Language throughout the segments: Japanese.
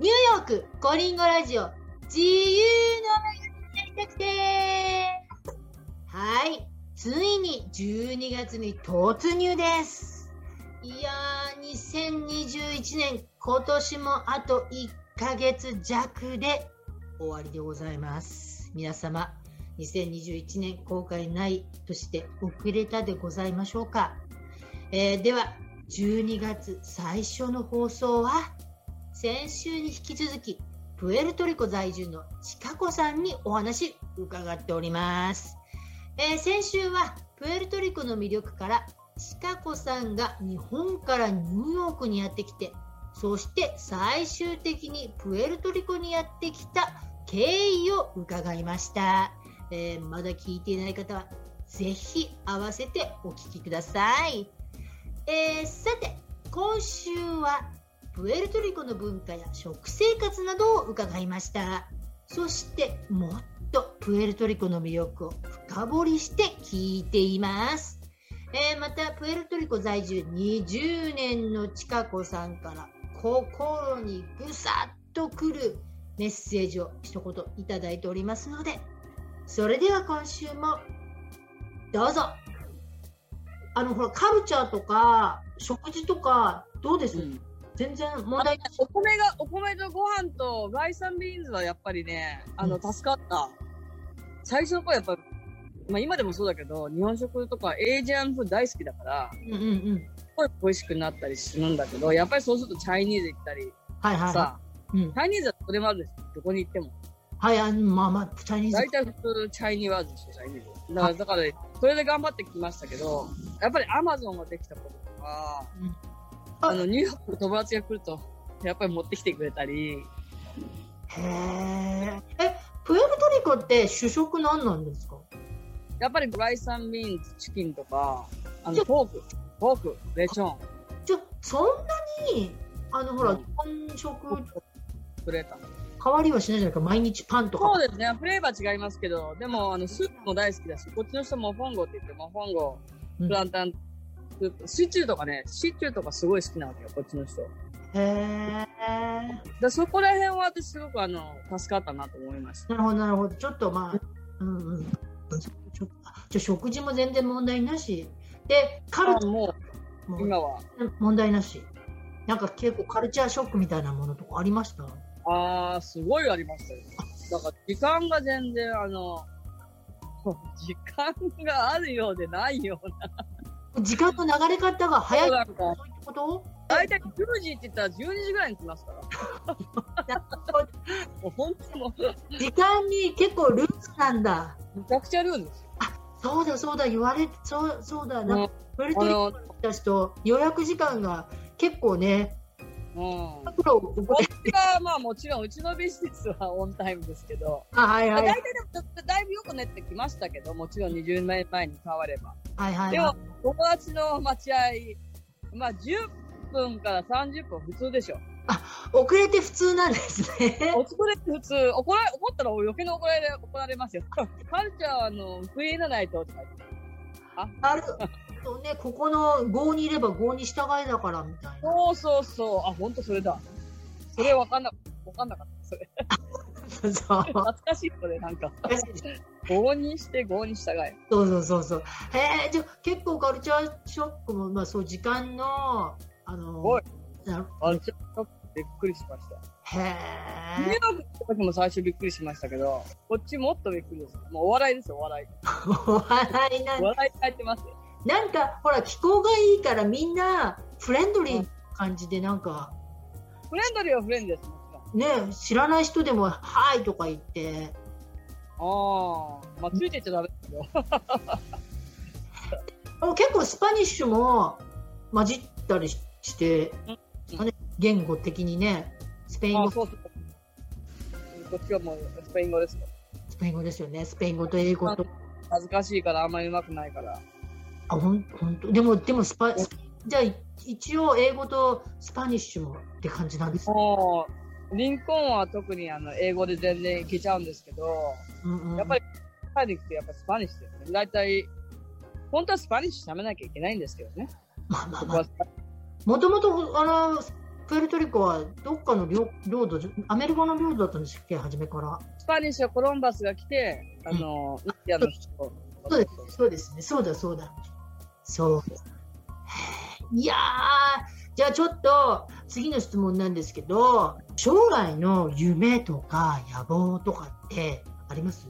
ニューヨークコリンゴラジオ自由の女神になりたくてはい。ついに12月に突入です。いやー、2021年今年もあと1ヶ月弱で終わりでございます。皆様、2021年後悔ないとして遅れたでございましょうか。えーでは、12月最初の放送は、先週に引き続き、プエルトリコ在住のちかこさんにお話伺っております。えー先週はプエルトリコの魅力からちかこさんが日本からニューヨークにやってきてそして最終的にプエルトリコにやってきた経緯を伺いました、えーまだ聞いていない方はぜひ合わせてお聞きください、えーさて今週はプエルトリコの文化や食生活などを伺いましたそしてもっとプエルトリコの魅力を深掘りして聞いています。えーまた、プエルトリコ在住20年のちかこさんから心にぐさっとくるメッセージを一言いただいておりますので、それでは今週もどうぞ。あの、ほら、カルチャーとか食事とかどうです、うん全然問題ない。お米が、お米とご飯と rice beans はやっぱりね、あの、うん助かった。最初の頃やっぱ、まあ今でもそうだけど、日本食とか Asian food 大好きだから、うんうんうん。すごい美味しくなったりするんだけど、やっぱりそうすると Chinese 行ったり、はいはいはさ、い。うん Chinese はどこでもあるでしょ。どこに行っても。はい、あのまあまあ、 Chinese 大。体普通チャイニーワーズでしょ、 Chinese。だから、だから、それで頑張ってきましたけど、やっぱりアマゾンができたこととか、うんあの、ニューヨークの友達が来ると、やっぱり持ってきてくれたり、へえ。え、プエルトリコって主食何なんですか？やっぱり rice beans、chicken とか、あの、 pork、pork、lechón、じゃ、そんなに、あの、ほら、うん日本食、くれた。変わりはしないじゃないか。毎日パンとか。そうですね、フレーバー違いますけど、でも、あの、スープも大好きだし、こっちの人もフォンゴって言って、モフォンゴ、うんプランタン、スープシチューとかね、シチューとかすごい好きなわけよ、こっちの人。へえ。でそこら辺は私すごくあの、助かったなと思いました。なるほど、なるほど。ちょっとまあ、うんうん。ちょじゃあ食事も全然問題なし。で、カルチあもう、も今は、問題なし。なんか結構カルチャーショックみたいなものとかありました？あー、すごいありましたよ。だから、時間が全然、あの、時間があるようでないような。時間の流れ方が早いそうなんか、そういうこと？大体10時って言ったら12時ぐらいに来ますから。もう本当もう、時間に結構ルーズなんだ。めちゃくちゃルールですよ。そうだそうだ言われそうそうだなんもかプエルあトリコの、たちと予約時間が結構ねうん。プロこここっちはまあもちろんうちのビジネスはオンタイムですけど、あはいはい大体でもだいぶよく練ってきましたけど、もちろん20年前に変われば。はいはいはでも、友達の待合、まあ10分から30分普通でしょ。い遅れて普通なんですねおつくれって普通、怒られ、怒ったら余計に怒られ、怒られますよ。カルチャーはあの、食い入らないと、とか言ってあるそうねここの郷にいれば郷に従いだからみたいなそうそうそう。あ、ほんとそれだ。それわかんな、わかんなかった。それ。そう懐かしい、それ、なんか。5にして5に従い。そうそうそうそうへえじゃあ結構カルチャーショックもまあそう時間のあのおいなあ、ちょっとびっくりしました。へニューえヨークの時も最初びっくりしましたけど、こっちもっとびっくりです。もうお笑いですよ、お笑い。お笑いなんお笑い入ってますよ。なんかほら気候がいいからみんなフレンドリーな感じでなんかフレンドリーはフレンドです。ね知らない人でも「はい」とか言ってああ、まあ、ついてっちゃダメですよ。結構スパニッシュも混じったりしして、うん言語的にねスペイン語あそうそう。こっちはもうスペイン語ですよ。スペイン語ですよねスペイン語と英語と恥ずかしいからあんまり上手くないから。あほんほんと？でもでもスパじゃあい一応英語と Spanish もって感じなんですねリンコンは特にあの英語で全然いけちゃうんですけど、うんうんやっぱり、帰ってきてやっぱ Spanish ですね。大体、本当は Spanish 喋らなきゃいけないんですけどね。まあまあまあもともとあのプエルトリコはどっかの領領土アメリカの領土だったんですっけ、初めから。 Spanish はコロンバスが来て、あの、インディアンの人をそうです、そうですね、そうだ、そうだ。そう。いやー、じゃあちょっと次の質問なんですけど、将来の夢とか野望とかってあります？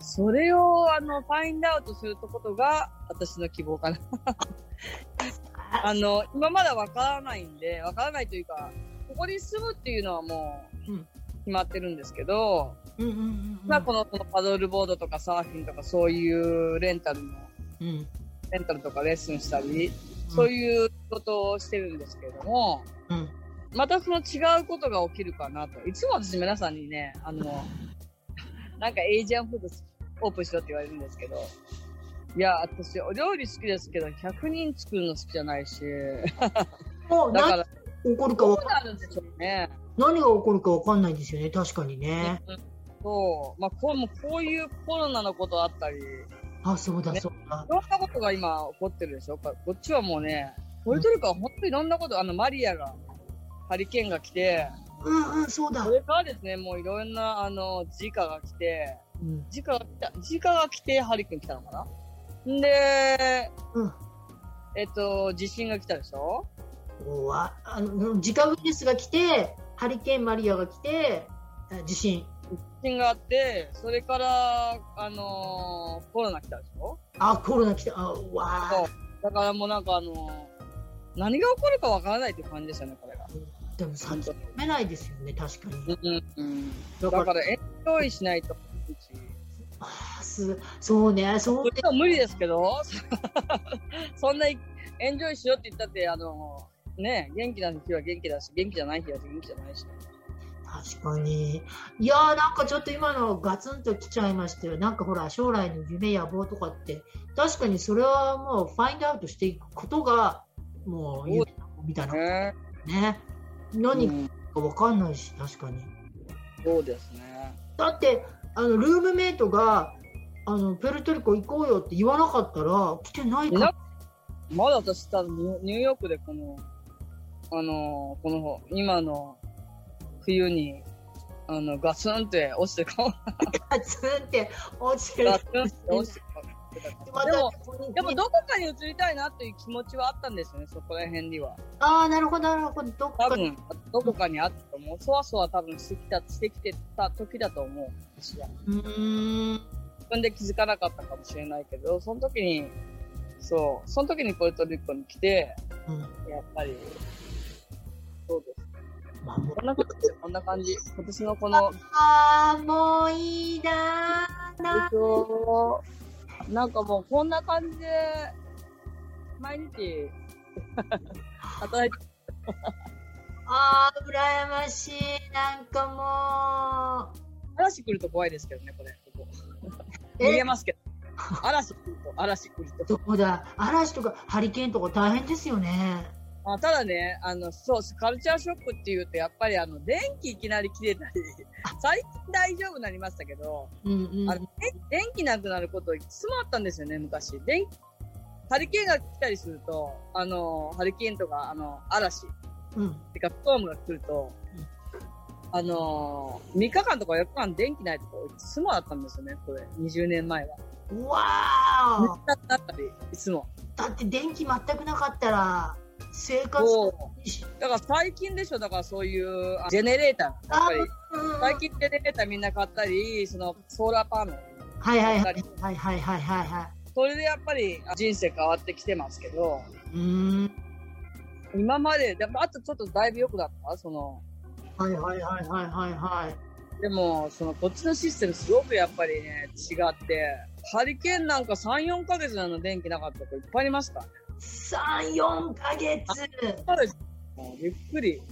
それを、あの、ファインドアウトすることが、私の希望かな。あの、今まだわからないんで、わからないというか、ここに住むっていうのはもううん、決まってるんですけど、まあ、この、このパドルボードとかサーフィンとかそういうレンタルの、うん。レンタルとかレッスンしたり、そういうことをしてるんですけれども、うん。またその違うことが起きるかなと。いつも私皆さんにね、あの、なんかエイジアンフードオープンしろって言われるんですけど、いや、私、お料理好きですけど、100人作るの好きじゃないし、もう何だから、起こるかどうわなるんでしょうね。何が起こるかわかんないですよね、確かにね。そう。まあ、こうもうこういうコロナのことあったり、いあ、そうだ、ね。そうだ。ろんなことが今起こってるでしょ？こっちはもうね、ポルトリコは本当にいろんなこと、あの、マリアが、ハリケーンが来て、うんうん、そうだ。そ。れからですね、もういろんな、あの、時価が来て、うん。時価が来た、時価が来て、ハリケーン来たのかな？んで、うん。えっと、地震が来たでしょ？うわあの自家ウイルスが来て、ハリケーンマリアが来て、あ地震。地震があって、それから、あのコロナ来たでしょ？あ、コロナ来た。あ、うわそう。だからもうなんかあの何が起こるかわからないって感じですよね、これが。でも先読めないですよね、確かに。うんうん、だか、らら、エンジョイしないと。あすそうね、そう無理ですけど、そんなエンジョイしようって言ったって、あのね、元気な日は元気だし、元気じゃない日は元気じゃないし。確かに。いやーなんかちょっと今のガツンときちゃいましたよ。なんかほら、将来の夢野望とかって、確かにそれはもうファインドアウトしていくことが、もう夢みたいなね。ね。う何ん、かわかんないし、確かに。そうですね。だって、あの、ルームメイトが、あの、プエルトリコ行こうよって言わなかったら、来てないか。まだ私、ニューヨークでこの、あのこの、今の冬に、あの、ガツンって落ちて るかも。ガツンって落ちてるガ。ツンって落ちてるかも。までも、たでもどこかに移りたいなっていう気持ちはあったんですよね、そこら辺には。ああ、なるほど、なるほど。どっか多分、どこかにあったと思う。そわそわ多分してきた、してきてた時だと思う、私は。ん。自分で気づかなかったかもしれないけど、その時に、そう、その時にポルトリコに来て、うん。やっぱり。まあ、もうこんな感じこんな感じ。今年のこの、ああ、もういいなーなんかもうこんな感じで、毎日、働いて、ああ、羨ましい。なんかも嵐来ると怖いですけどね、これ。ここう。逃げますけど。嵐来ると、嵐来ると。どこだ？嵐とかハリケーンとか大変ですよね。あただね、あの、そう、カルチャーショックっていうと、やっぱりあの、電気いきなり切れたり、最近大丈夫になりましたけど、うんうん。あの、で電気なくなることいつもあったんですよね、昔。電気、ハリケーンが来たりすると、あの、ハリケーンとか、あの、嵐、うん。てか、ストームが来ると、あのー、3日間とか4日間電気ないとこいつもあったんですよね、これ。20年前は。うわ3ー日だったり、いつも。だって電気全くなかったら、生活だから最近でしょだからそういうジェネレーター。やっぱり、最近ジェネレーターみんな買ったりそのソーラーパネルはいはい。はいはいはいはいはい。それでやっぱり人生変わってきてますけど。うん。今まででもあとちょっとだいぶ良くなった？そのはいはいはいはいはいはい。でもそのこっちのシステムすごくやっぱりね違って。ハリケーンなんか34か月なの電気なかったといっぱいありますからね3、4ヶ月。そうです。もうびっくり。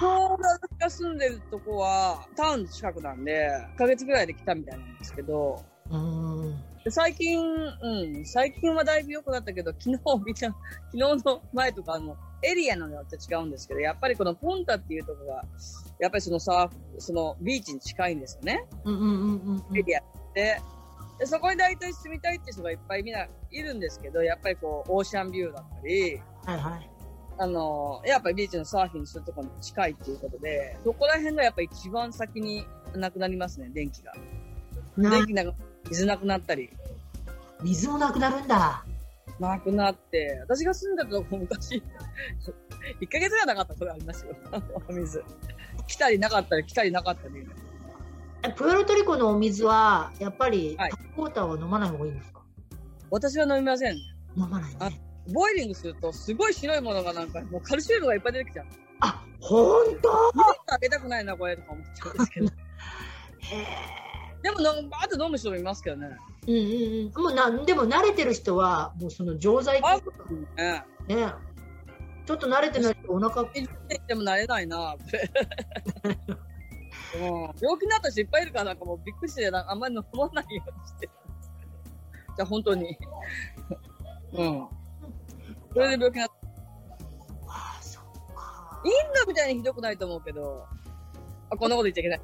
ちょうど私が住んでるとこは、タウンの近くなんで、1ヶ月ぐらいで来たみたいなんですけど、うーん。で最近、うん、最近はだいぶ良くなったけど、昨日みんな、昨日の前とかあの、エリアのよって違うんですけど、やっぱりこのポンタっていうところが、やっぱりそのサーフ、そのビーチに近いんですよね。うんうんうんうんエリアで。で、そこに大体住みたいって人がいっぱいみんないるんですけど、やっぱりこう、オーシャンビューだったり、はいはい。あの、やっぱりビーチのサーフィンするところに近いっていうことで、そこら辺がやっぱり一番先になくなりますね、電気が。な電気なく、水なくなったり、水もなくなるんだ。なくなって、私が住んでたとこ昔、1ヶ月ぐらいなかったことありますよ、お 水。来たりなかったり、来たりなかったり。えプエルトリコのお水は、やっぱり、はいタップウォーターは飲まない方がいいんですか？私は飲みません。飲まないあね。ボイリングすると、すごい白いものがなんか、もうカルシウムがいっぱい出てきちゃう。あ、ほんとあげたくないな、これとか思っちゃうんですけど。へでもの、バーッと飲む人もいますけどね。え。うんうんうん。もうなんでも慣れてる人は、もうその錠剤ねね。ちょっと慣れてないとお腹、でもなれないな、これ。うん、病気になった人いっぱいいるから、なんかもうびっくりして、なんかあんまり飲まないようにして。じゃあ本当に。うん。それで病気になった。ああ、そっか。インドみたいにひどくないと思うけど、あ、こんなこと言っちゃいけない。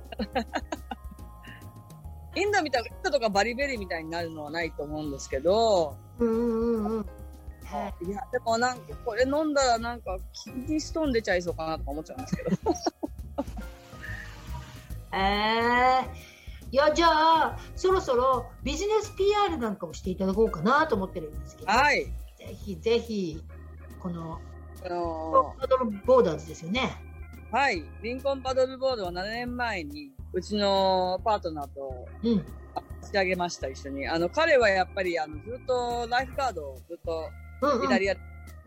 インドみたいな、インドとかバリベリーみたいになるのはないと思うんですけど、うんうんうんいや、でもなんか、これ飲んだらなんか、キンディストーン出ちゃいそうかなとか思っちゃうんですけど。え。ええいや、じゃあ、そろそろビジネス PR なんかをしていただこうかなと思ってるんですけど、はい。ぜひぜひ、この、あのパドルボーダーズですよね。はい。リンコンパドルボードは7年前に、うちのパートナーとうん。立ち上げました、一緒に。あの、彼はやっぱり、あの、ずっとライフガードをずっと、うんうんイタリア、イ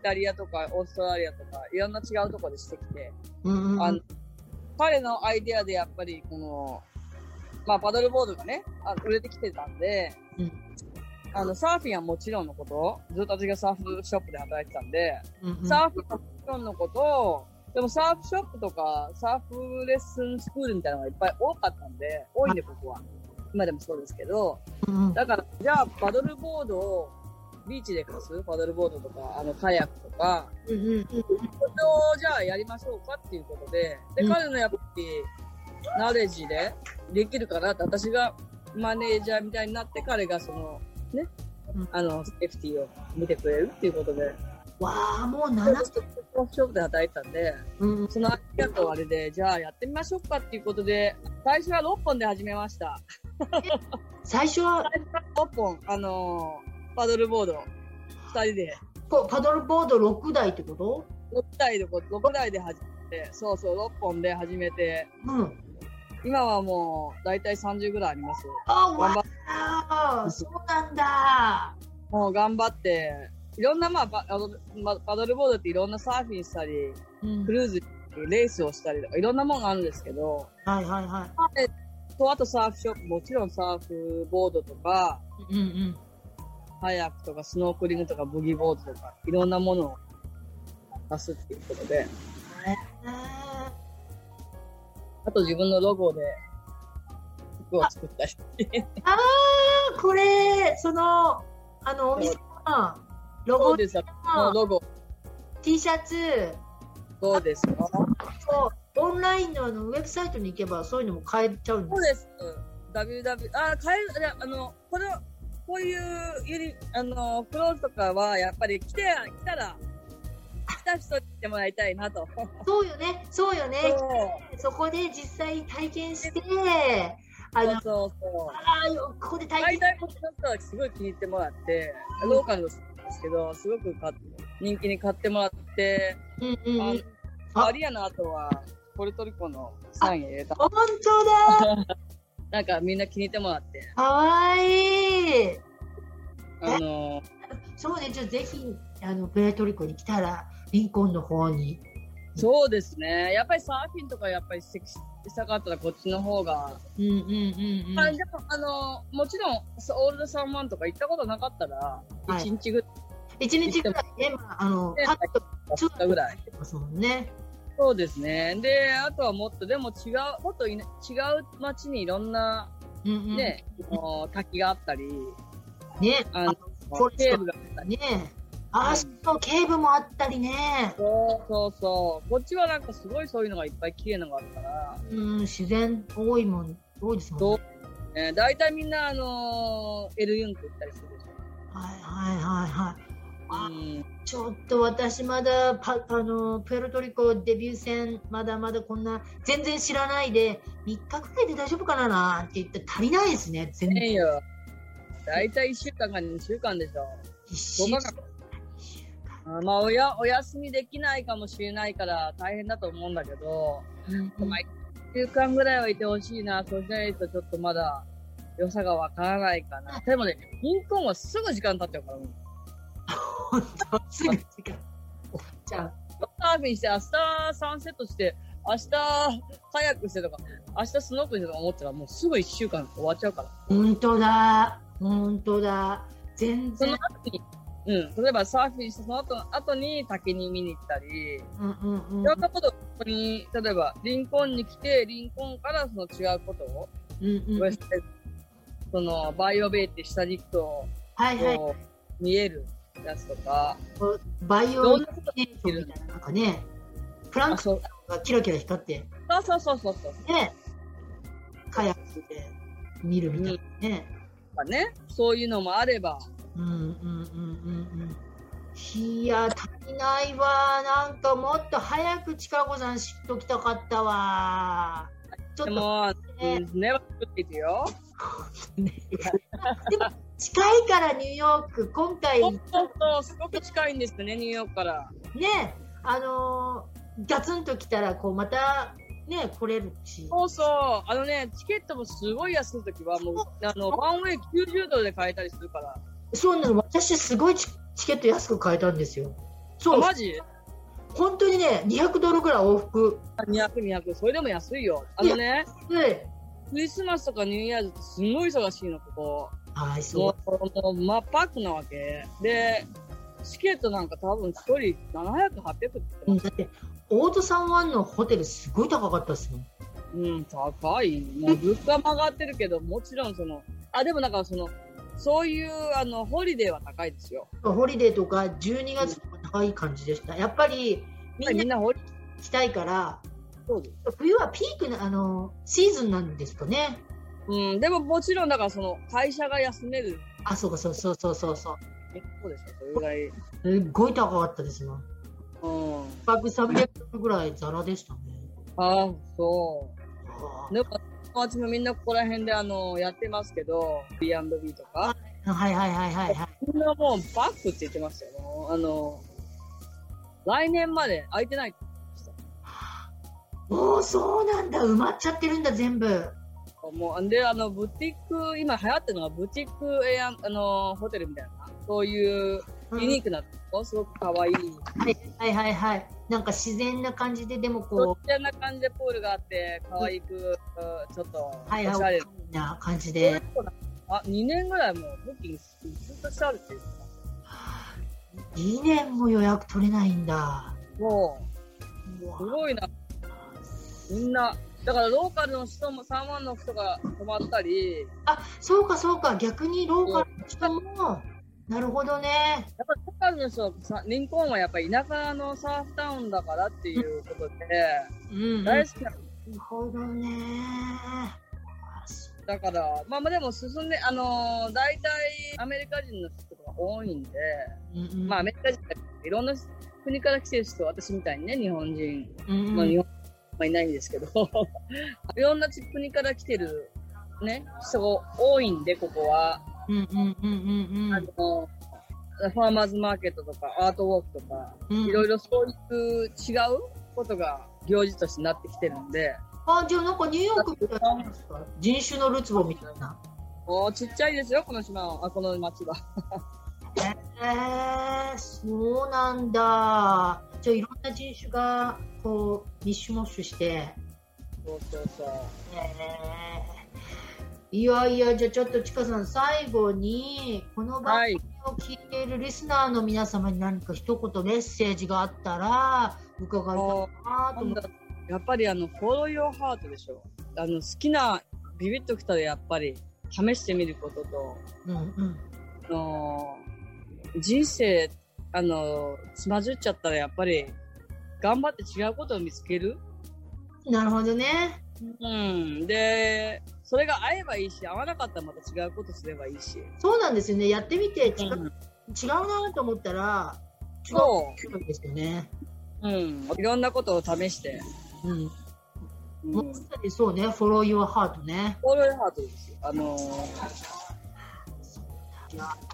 タリアとか、オーストラリアとか、いろんな違うところでしてきて、うんうんあの、彼のアイデアでやっぱり、この、まあ、パドルボードがね、あ売れてきてたんで、うん。あの、サーフィンはもちろんのこと、ずっと私がサーフショップで働いてたんで、うんうん。サーフはもちろんのこと、でもサーフショップとか、サーフレッスンスクールみたいなのがいっぱい多かったんで、多いんで、ここは。今でもそうですけど、うん。だから、じゃあ、パドルボードを、ビーチで貸すパドルボードとか、あの、カヤックとか、それをじゃあやりましょうかっていうことで、で、うん。彼のやっぱり、ナレッジでできるかなって、私がマネージャーみたいになって、彼がその、ね、うん。あの、セーフティーを見てくれるっていうことで、わあ、もうずっ7とワークショップで働いてたん。で、そのアイデアとあれで、じゃあやってみましょうかっていうことで、最初は6本で始めました。最初は？最初は6本、あのーパドルボード、2人で、パドルボード6台ってこと？6台でこう、6台で始めて、そうそう、6本で始めて、うん。今はもう、だいたい30ぐらいあります。あ、わ頑張っあ、そうなんだ。もう頑張って、いろんな、まあパあの、まパドルボードっていろんなサーフィンしたり、うんクルーズ、レースをしたりとか、いろんなものがあるんですけど、はいはいはと、あとサーフショップ、もちろんサーフボードとか、い。うんうん。カヤックとかスノークリングとかブギーボードとか、いろんなものを出すっていうことで、えあと自分のロゴで服を作ったり。ー、ああ、これ、その、あの、お店のロゴです。ロゴ、T シャツ、そうですよ。そう。オンラインのあのウェブサイトに行けばそういうのも買えちゃうんでそうです。www、あ、買える、あの、この、こういうユニ、あの、クローズとかは、やっぱり来て、来たら、来た人に来てもらいたいなと。す。そうよね、そうよね。そそこで実際体験して、あの、うそうそう。あここで体験大体こっちの人はすごい気に入ってもらって、ローカルの人ですけど、すごく買っ人気に買ってもらって、うんうんうん。ああマリアの後は、ポルトリコのサイン入れた。本当だ なんかみんな気に入ってもらって、かわいいあの、そうね、じゃあぜひ、あの、プエルトリコに来たら、リンコンの方に。そうですね。やっぱりサーフィンとかやっぱりしたかったらこっちの方が。うんうんうんうん。あでも、あの、もちろん、オールドサンマンとか行ったことなかったら、はい一日ぐ一日ぐらいね、まあ、あの、ねパッとらいだぐらい。ますもんね。そうですね。で、あとはもっと、でも違う、もっと違う街にいろんなうんうん。ね、滝があったり、ね。あのこれ cave があったり。ね。あ、そう、 cave もあったりね。そうそうそう。こっちはなんかすごいそういうのがいっぱい綺麗なのがあるから、うん、自然多いもん、多いですもんね。そうね、大体みんな、あのエルユンク行ったりするでしょ。はいはいはいはい。ちょっと私まだパあのプエルトリコデビュー戦まだまだこんな全然知らないで3日くらいで大丈夫かななんて言って足りないですね全然ねえよ。だいたい1週間か2週間でしょ。一週10日間あまあおや、お休みできないかもしれないから大変だと思うんだけど、うんうんまあ、1週間ぐらいはいてほしいな。そうしないとちょっとまだ良さがわからないかな。でもね、リンコンはすぐ時間経っちゃうから、もう。本当すぐ時間じゃあサーフィンして、明日サンセットして、明日カヤックしてとか、明日スノークしてとか思ったらもうすぐ1週間終わっちゃうから。本当だ。本当だ。全その然後に、うん、例えばサーフィンしてその後後に滝に見に行ったり、うんうんうん。いろんなことをここに、例えばリンコンに来て、リンコンからその違うことを、うんうん。そのバイオベイって下に行くと、はいはい。見えるやつとか、バイオどんなこと現象みたいななんかねプランクがキラキラ光ってそうそうそうそうそう。ねカヤックで見るみたいなね、とかね、そういうのもあれば、うんうんうんうん。うんいや足りないわなんかもっと早くちかこさん知っときたかったわちょっとでも、ね。うん、ネバーって言よ。ね でも近いからニューヨーク今回すごく近いんですよね、ニューヨークから。ねあのーガツンと来たらこうまたね来れるしそうそう、あのね、チケットもすごい安い時は、もう、あの、ワンウェイ90ドルで買えたりするから。そうなの私すごいチチケット安く買えたんですよあそうマジ？本当にね200ドルぐらい往復 ?200、200。それでも安いよ。あのね、でクリスマスとか New Year's ってすごい忙しいの、ここ。はいそもう、もう真っパックなわけ。で、チケットなんか多分一人700、800って言って。だってオートサンワンのホテルすごい高かったですもんうん、高い。もう物価も上がってるけど、もちろんその、あ、でもなんかその、そういう、あの、 holiday は高いですよ。ホリデーとか12月とか高い感じでしたやっぱりみんな行きたいからそうです。冬はピークなあのシーズンなんですかねうん、でももちろんだからその、会社が休める。あそうかそうそうそうそうそう結構でしょ、それぐらい。すっごい高かったですもんうん。1泊300ドルぐらいザラでしたねああ、そあう。でも、友達もみんなここら辺であの、やってますけど、B&B とか。ーはいはいはいはいはいみんなもうバックって言ってましたよ。あの、来年まで空いてないっておおそうなんだ埋まっちゃってるんだ全部もう、で、あの、ブティック、今流行ってるのがブティックエア、あの、ホテルみたいな。そういうユニークなとこ、すごく可愛い。はいはいはいはい。なんか自然な感じででもそこっちな感じでプールがあって、可愛く、ちょっと、うはいはおしゃれ。いな感じで。あ、2年ぐらいもうブッキングずっとしてあるって言ってま2年も予約取れないんだ。すもう、すごいな。みんな、だからローカルの人も、3万の人が泊まったり、あそうかそうか。逆にローカルの人もなるほどね。やっぱりローカルの人さ、リンコンはやっぱり田舎のサーフタウンだからっていうことで、うん大好きな。なるほどね。だから、まあまあでも進んで、あのー、大体アメリカ人の人が多いんで、うんうん。まあアメリカ人いろんな国から来てる人、私みたいにね、日本人、うんうん。まあ日本、まあいないんですけど、いろんな国から来てるね、人が多いんで、ここは。うんうんうんうんあの、ファーマーズマーケットとか、アートウォークとか、うん。いろいろそういう違うことが行事としてなってきてるんで、あじゃあなんかニューヨークみたいな人種のるつぼみたいな。もうちっちゃいですよ、この島は、あこの町は。えー、そうなんだ。じゃあいろんな人種がこうミッシュモッシュしてそうそうそう。えーいやいやじゃあちょっとちかさん最後にこの番はい。組を聞いているリスナーの皆様に何か一言メッセージがあったら伺いたいなと思ってやっぱりあの、フォローヨーハートでしょ。あの、好きな、ビビッときたらやっぱり、試してみることと、うんうんあの人生、あのつまずっちゃったらやっぱり、頑張って違うことを見つける？なるほどねうん。で、それが合えばいいし、合わなかったらまた違うことすればいいし。そうなんですよねやってみてうん違うなと思ったら、違そううんですよね。う。うん。いろんなことを試して。うん。うん。まさにそうね、フォロー your heart ね。オールハートですよ。あのー、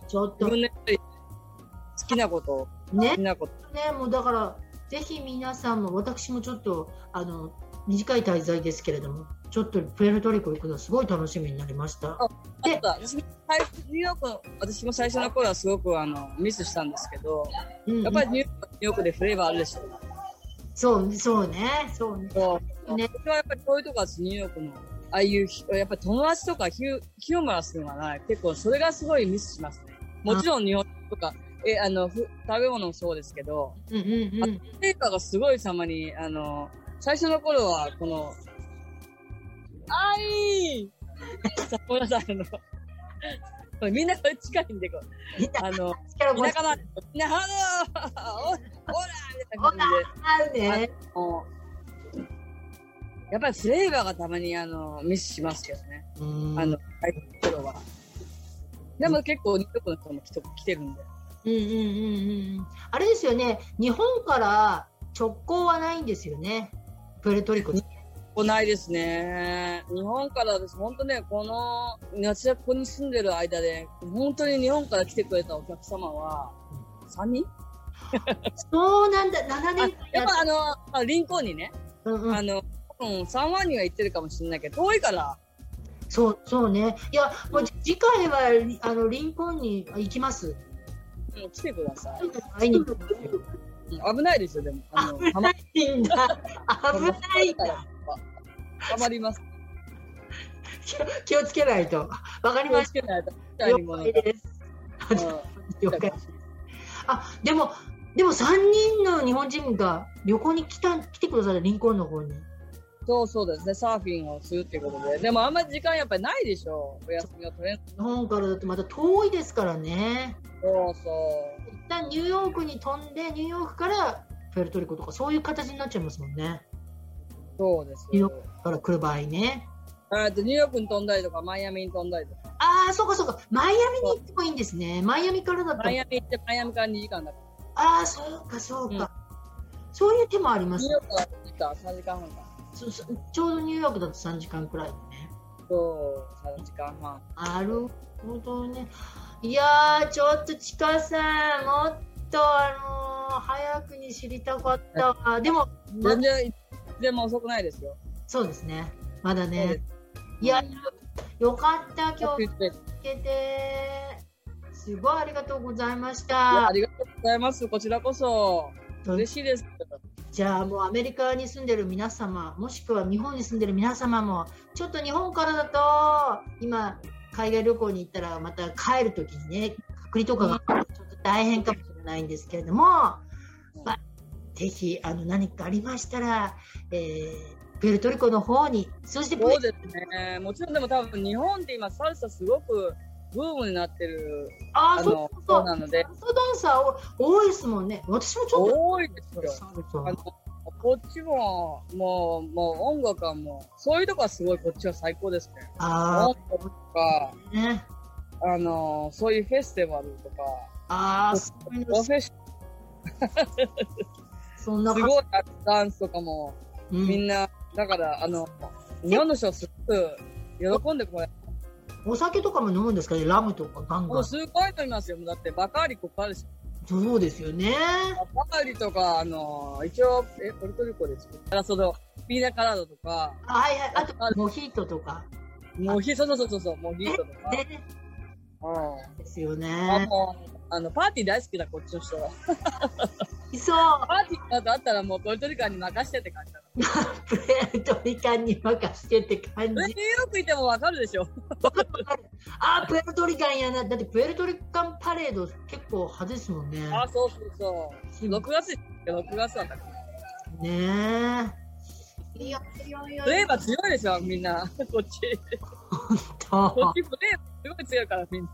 ちょっと自分で好きなことを、ね好き、なこと。ね、もうだから、ぜひ皆さんも、私もちょっと、あの、短い滞在ですけれども、ちょっとプエルトリコ行くのすごい楽しみになりました。あった私も最初ニューヨークの、私も最初の頃はすごくあのミスしたんですけど、うんやっぱりニューヨークでフレーバーあるでしょ。そう、そうね、そうね。そう。ね私はやっぱりこういうとこはニューヨークの、ああいうひ、やっぱり友達とかヒュヒューマラスのがない。結構それがすごいミスしますね。もちろん日本とか、え、あの、ふ食べ物もそうですけど、うんうんうん。フレーバーがすごい様に、あの、最初の頃は、この、あいさ ごめんなさい、あの、これみんなこれ近いんで、こう、あの、力田舎な、みんな、ハローおおらみたいな感じで。ね。やっぱりフレーバーがたまにあのミスしますけどね。うんあの、最初の頃は。でも結構ニューヨークの人も来てるんで。うんうんうんうん。あれですよね、日本から直行はないんですよね、プエルトリコに。ここないですね。日本からです。本当ね、この、私がここに住んでる間で、本当に日本から来てくれたお客様は、3人？そうなんだ、7年やっぱあの、あリンコーンにね、うんうんあの、うん、3万人は行ってるかもしれないけど、遠いから、そうそうね。いや、もう次回はあのリンコーンに行きます。うん、来てください。会いに行くうん危ないですよ、でも。あの、はまいいんだ。危ないんだ。はまります。気をつけないと。わかりまし。た。です。うん了解あ、でも、でも3人の日本人が旅行に来た来てくださったリンコーンの方に。そうそうですね、サーフィンをするっていうことで。でもあんまり時間やっぱりないでしょ。お休みを取れん。日本からだとまた遠いですからね。そうそう。一旦ニューヨークに飛んで、ニューヨークからプエルトリコとかそういう形になっちゃいますもんね。そうですニューよヨ。ークから来る場合ね。あとニューヨークに飛んだりとか、マイアミに飛んだりとか。ああ、そうかそうか。マイアミに行ってもいいんですね。マイアミからだとマ。イアミ行って、マイアミから2時間だかああ、そうかそうか。そういう手もありまら。ニすューヨークから2時間、3時間半か。ちょうどニューヨークだと3時間くらいね。そう、3時間半。なるほどね。いやー、ちょっとちかさん、もっとあのー早くに知りたかったわ。でも、ま全然、でも遅くないですよ。そうですね。まだねす。いやうん、よかった、今日聞けて。すごいありがとうございましあた。りがとうございます。こちらこそ。嬉しいです。じゃあもうアメリカに住んでる皆様、もしくは日本に住んでる皆様も、ちょっと日本からだと、今、海外旅行に行ったら、また帰るときにね、隔離とかがちょっと大変かもしれないんですけれども、まあ、ぜひあの何かありましたら、えープエルトリコの方に、そしてそうですね。もちろんでも多分日本って今サルサすごくブームになってるあーそうあのそう。そなので。ダンサー多いですもんね。私もちょっと。多いですよ。あのこっちももうもう音楽はもうそういうとこはすごいこっちは最高ですね。あ音楽とかーね。あのそういうフェスティバルとか。あーそういうの そんなすごいダンスとかもうん。みんなだからあの日本の人すごく喜んでこれお酒とかも飲むんですかね？ラムとかガンガン。もうすごい飲みますよ。だってバカーリここあるしそうですよね。バカーリとかあの一応えポルトリコで作ったそのピーナカラードとかはいはい。あと、モヒートとか。モヒそうそうそうそうモヒートとか。ね。うんですよあね。もうあのパーティー大好きだこっちの人は。そう。パーティーだとあったらもうポルトリカンに任してって感じだかプエルトリカンに任してって感ら。ニューじ。ヨークいてもわかるでしょ。あー、プエルトリカンやな。だってプエルトリカンパレード結構派ですもんね。あそうそうそう。6月6月だったから。ねえ。いやいやいやフレーバー強いですよみんなこっち。とこっちフレーバーすごい強いからみんな。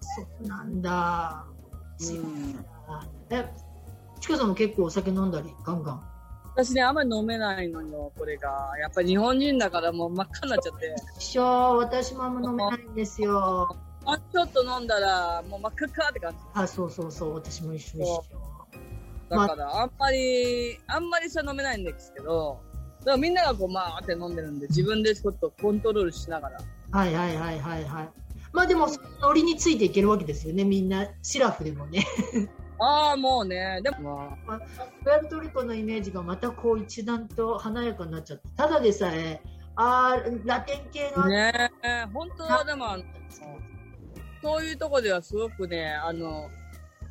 そうなんだ。うんえ、ちかさんも結構お酒飲んだり、ガンガン？私ねあんまり飲めないのよこれが。やっぱり日本人だからもう真っ赤になっちゃって。一緒、私もあんま飲めないんですよ。あちょっと飲んだら、もう真っ赤っかって感じ。あ、そうそうそう、私も一緒でしだから、あんまり、あんまりさ飲めないんですけど、だからみんながこう、まーって飲んでるんで、自分でちょっとコントロールしながら。はいはいはいはいはい。まあでも、そのノリについていけるわけですよね、みんな、シラフでもね。ああ、もうね、でも、プエルトリコのイメージがまたこう一段と華やかになっちゃって、ただでさえ、あーラテン系の、ねえ、本当はでもそういうとこではすごくね、あの、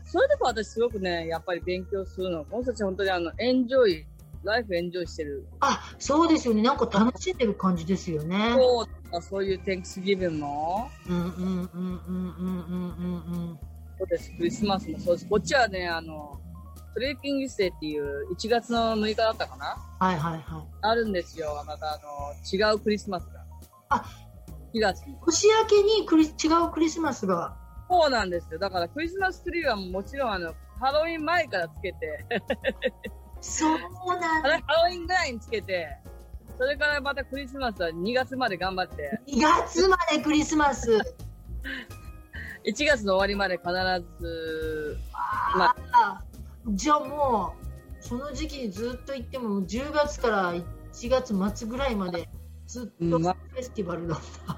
そういうとこ私すごくね、やっぱり勉強するの。この人たち本当にあの、 enjoy、life enjoy してる。あそうですよね、なんか楽しんでる感じですよね。そうそういう Thanksgiving も、うんうんうんうんうんうんうんそうです、クリスマスもそうです。こっちはね、あの、トレーキングスデーっていう1月の6日だったかな？はいはいはい。あるんですよ。またあの、違うクリスマスが。あ4月に。年明けにクリ違うクリスマスが。そうなんですよ。だからクリスマスツリーはもちろんあの、ハロウィン前からつけて、そうなんだ。ハロハロウィンぐらいにつけて、それからまたクリスマスは2月まで頑張って、2月までクリスマス。1月の終わりまで必ず、まあじゃあもう、その時期にずっと行っても、10月から1月末ぐらいまでずっとフェスティバルだった。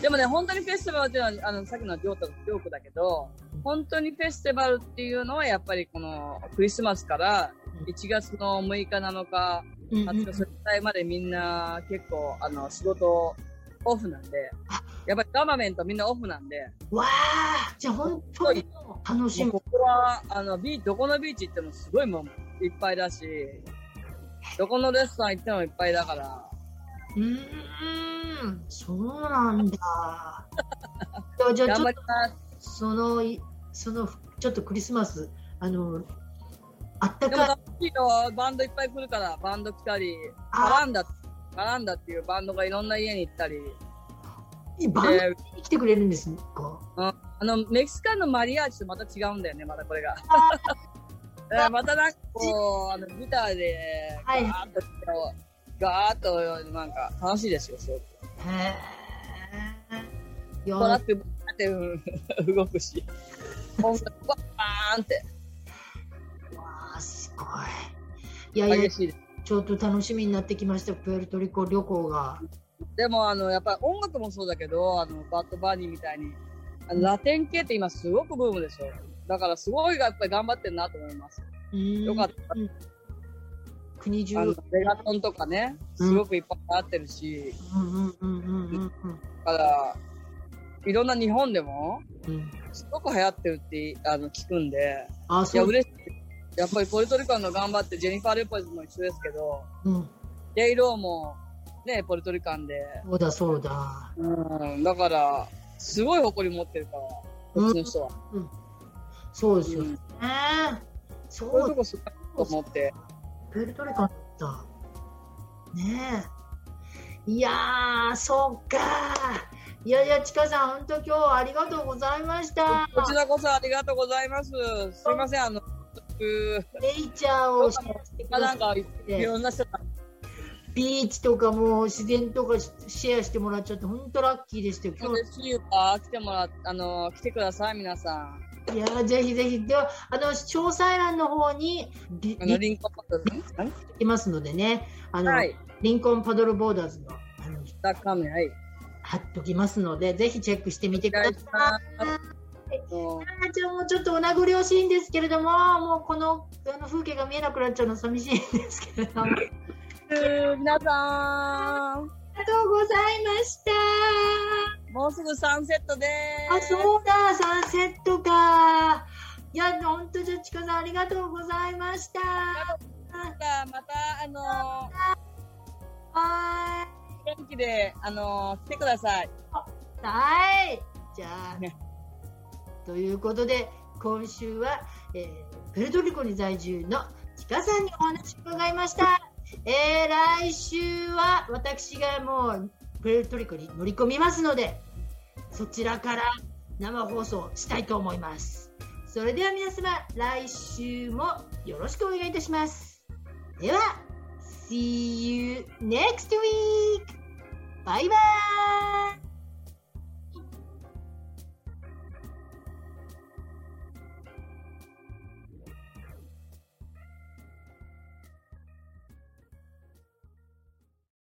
でもね、本当にフェスティバルっていうのは、あの、さっきのジョータのジョークだけど、本当にフェスティバルっていうのはやっぱりこのクリスマスから1月の6日7日、うん。うん20日それぐらいまでみんな結構あの仕事オフなんであ、やっぱりガバメントみんなオフなんで、わあ、じゃあ本当に楽しみ。ここはあのビーどこのビーチ行ってもすごいもういっぱいだし、どこのレストラン行ってもいっぱいだから、うーん、そうなんだ。じゃあます。そのいそのちょっとクリスマスあのあったでもかいバンドいっぱい来るから、バンド来たり、カあランダ、カランダっていうバンドがいろんな家に行ったり、バンドでに来てくれるんですか？あの、メキシカンのマリアージュとまた違うんだよね、またこれが。えーまたなんかこう、あの、ギターで、ガはいーッと、ガーッと、なんか、楽しいですよ、すごく。へえ。トラック、バーってうん動くし、音楽、バーンって、わあすごい。いやいや。ちょっと楽しみになってきましたプエルトリコ旅行が。でも、あの、やっぱり音楽もそうだけど、あの、バッドバーニーみたいに、あのラテン系って今すごくブームでしょ。だからすごいやっぱり頑張ってるなと思います。よよかった。国中。あの、レガトンとかね、すごくいっぱいあってるし、だから、いろんな日本でも。すごく流行ってるってあの聞くんで、あいや、そう。嬉しい。やっぱりポルトリカンが頑張って、ジェニファー・レポーズも一緒ですけど、うん。レイローも、ね、ポルトリカンで、そうだそうだ。うん、だから、すごい誇り持ってるから、こっちの人は。そうですよねうん。そこういうとこすごいと思って。プエルトリコだ。ねえ。いやー、そうか。いやいや、ちかさん、本当今日はありがとうございました。こちらこそありがとうございます。すいません、あの、僕、ネイチャーをしてくだなんか、さっいてろんな人が、ビーチとかもう自然とかシェアしてもらっちゃって、本当ラッキーでしたよ。今嬉しいわ。来てもらっあの、来てください、皆さん。日、いやー、ぜひぜひ。では、あの、詳細欄の方にリあの、リンクリンクパッドね。いますのでね、あの、はい。リンコンパドルボーダーズの、あの、ダッカメ、はい。貼っときますので、ぜひチェックしてみてください。お願いしますもうあーじゃあもうちょっとお名残惜しいんですけれども、もうこのあの風景が見えなくなっちゃうの寂しいんですけれども。あり皆さん、ありがとうございました。もうすぐサンセットであ、そうだ、サンセットか。いや、本当じゃ、ちかさんありがとうございました。また、あのはー、元気で、あのー、来てください。はい。じゃあ、ねということで、今週は、えー、プルトリコに在住のちかさんにお話を伺いました。えー、来週は私がもうプエルトリコに乗り込みますので、そちらから生放送したいと思います。それでは皆様、来週もよろしくお願いいたします。では、See you next week! バイバイ